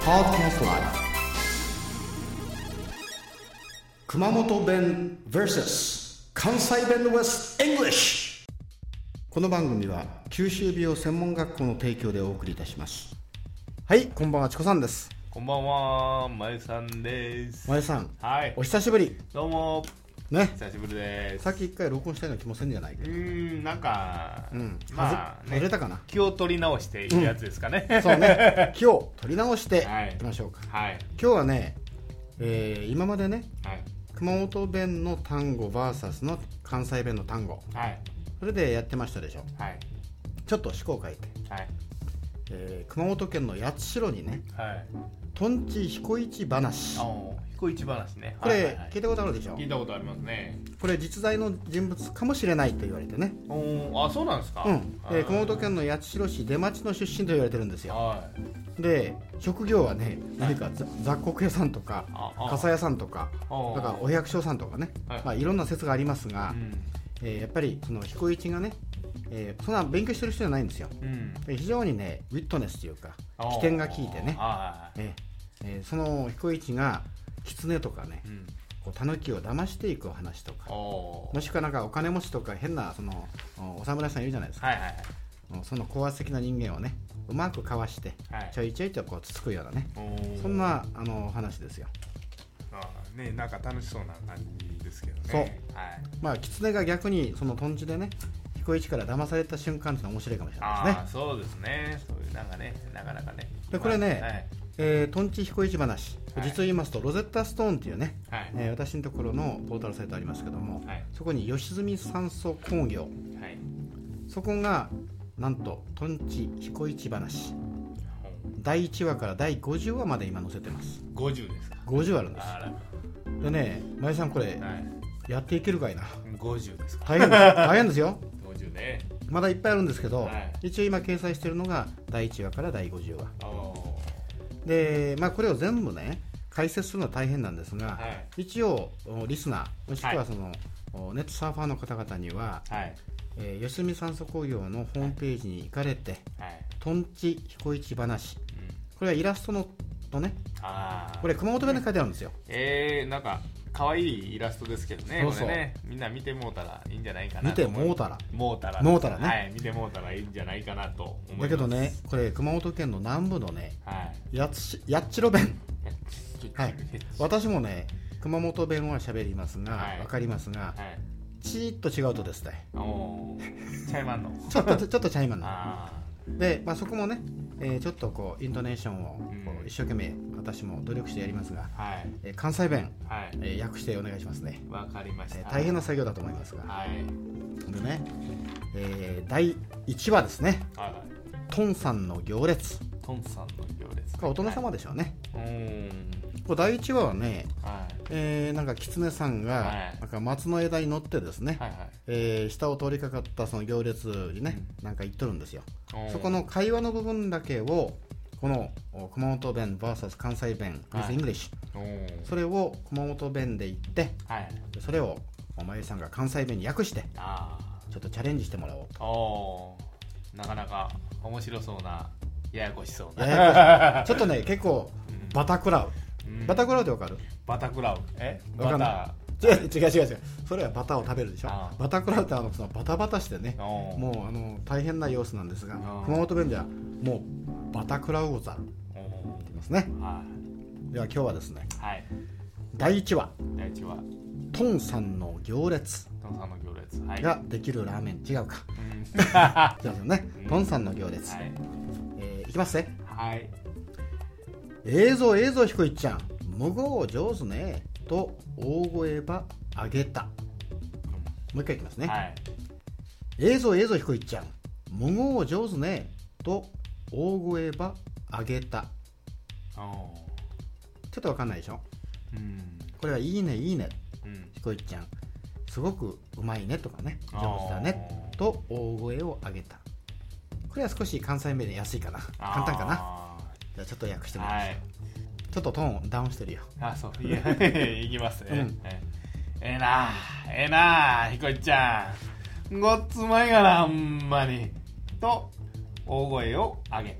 Podcast Live. 熊本弁 vs 関西弁 West English. この番組は九州美容専門学校の提供でお送りいたします。はいこんばんはチコさんです。こんばんは、まゆさんです。まゆさんはい。お、久しぶり。どうも、ね。久しぶりです。さっき一回録音したような気もせんじゃないかうーん、なんか、うん。まあ、外外れたかな？気を取り直しているやつですかね。そうね。気を取り直してはい。いきましょうか、はい、今日はね、えー今までねはい、熊本弁の単語 VS の関西弁の単語。はい、それでやってましたでしょ。はい、ちょっと思考を変えて、はい、えー熊本県の八代にねはい。とんち彦市話。彦一話ね。これはいはい。はい聞いたことあるでしょ？聞いたことありますね。これ実在の人物かもしれないと言われてね。おーあ、そうなんですか？うん、えー熊本県。県の八代市出町の出身と言われてるんですよ。はい。で職業はね何かざ雑穀屋さんとか傘屋さんとかあだからお百姓さんとかね、はい。まあ、いろんな説がありますが、うん。えーやっぱりその彦一がね、えーそんな勉強してる人じゃないんですよ。うん。で非常にねウィットネスというかあー。起点が効いてね、はえーえーその彦一が狐とかねい。うん。こう狸を騙していくお話とかもしくはなんかお金持ちとか変なそのおお侍さんいるじゃないですか、はいはいはい。うんその高圧的な人間をねうまくかわしてはい。ちょいちょいとこうつつくようなねそんなあのお話ですよ。あーねなんか楽しそうな感じですけどね。そう。はい。まあ狐が逆にそのとんちでね彦一から騙された瞬間ってのは面白いかもしれないですね。そうですね。そういうなんかねなかなかね。でこれねはいえー、とんち彦一話、はい。実を言いますとロゼッタストーンっていうね、はい。えー私のところのポータルサイトありますけども、はい。そこに吉住酸素工業はい。そこがなんととんち彦一話。第1話から第50話まで今載せてます。50ですか。50あるんです。でね前さんこれはい。やっていけるかいな。50ですか。大変です。大変ですよ。50ね。まだいっぱいあるんですけど、はい。一応今掲載してるのが第1話から第50話。おでまあこれを全部ね解説するのは大変なんですが、はい。一応おリスナーもしくははい。その、おネットサーファーの方々には、はい。えー、吉見酸素工業のホームページに行かれてはい「とんち彦一話。うん」これはイラストのとねこれ熊本弁で書いてあるんですよ。えー、なんか可愛いイラストですけどね。そうそう。これねみんな見てもうたらいいんじゃないかな見てもうたら。もうたら。もうたらね。はい見てもうたらいいんじゃないかなと思います。だけどねこれ熊本県の南部のねはい。やつやっちろ弁。はい。え私もね熊本弁は喋りますが、はい。わかりますがはい。ちーっと違うとですね。おー。ちゃいまんの。ちょっとちょっとちゃいまんなあで、まあ、そこもね、えーちょっとこうイントネーションをこうん。う一生懸命私も努力してやりますが、あはい。えー関西弁、はい。えー訳してお願いしますね、わかりました。えー大変な作業だと思いますが。はい。でね、えー第1話ですね。はい。トンさんの行列。トンさんの行列。これお殿様でしょうね、うーんこれ第1話はね、はい。えーなんか狐さんが、はい。なんか松の枝に乗ってですね、はいはい。えー下を通りかかったその行列にね、なんか言っとるんですよ。そこの会話の部分だけをこのお熊本弁 VS 関西弁 with はい。English、それを熊本弁で言ってはい。それをお前さんが関西弁に訳してあちょっとチャレンジしてもらおうあおー。なかなか面白そうなややこしそうな。ややちょっとね 結構うん。バタクラウ、うん。バタクラウってわかる？バタクラウ。え？わかんな違う 違う違う違う。それはバタを食べるでしょ？バタクラウってあのそのバタバタしてねもうあの大変な様子なんですが熊本弁ではもうバタクラウゴザ。ルってお言い。ますねーはでは今日はですねいはい。第1話。第一話。トンさんの行列。トンさんの行列。はい。ができるラーメン違うか。うん。違うよね。うん。トンさんの行列、はい。えーいきますね。はい。映像映像彦一ちゃん。無語上手ね。と大声ばあげた。もう一回いきますね、はい。映像映像彦一ちゃん。無語上手ね。と大声ばあげた。ちょっとわかんないでしょ？うん。これはいいねいいね。うん。彦一ちゃん。すごくうまいねとかね。上手だね。と大声を上げた。これは少し関西弁で安いかな。簡単かな？なじゃあちょっと訳してみましょう、はい。ちょっとトーンダウンしてるよ。あそう。いや いきますね、うん。えええなええなひこいちゃん。ごっつまいがなほんまに。と大声を上げ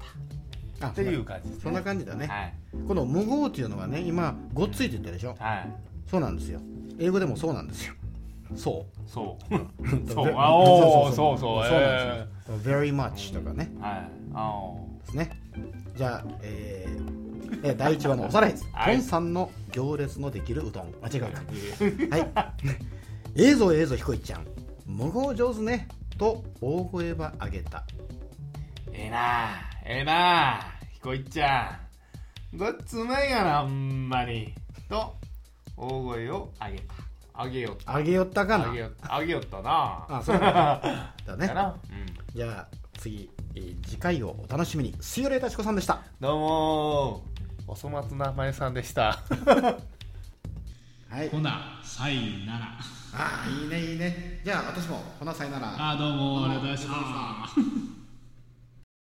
た。あっていう感じですね。そんな感じだね、はい。この無語っていうのはね今ごっついて言ったでしょ？はい。そうなんですよ。英語でもそうなんですよ。そそう。うそう。あおーそうそうそう。なんですよ。very much とかね。はい。あおですね。じゃあ、え第1話のおさらいです、はい。トンさんの行列のできるうどん。あ違うか。ーはい。え えぞええぞひこいちゃん。無語上手ね。と大声は上げたええなええなひこいっちゃん。ごっつうまいがなほんまに。と大声を上げた。上げよった。上げよったかな。上げよった。上げよったな。あそう だね。だな、うん、じゃあ次、えー次回をお楽しみに。水曜レータチコさんでした。どうもおそ松なまゆさんでした。はい。ほな、さいなら。ああいいねいいね。じゃあ私もほなさいなら。あ、どうも、ありがとうございました。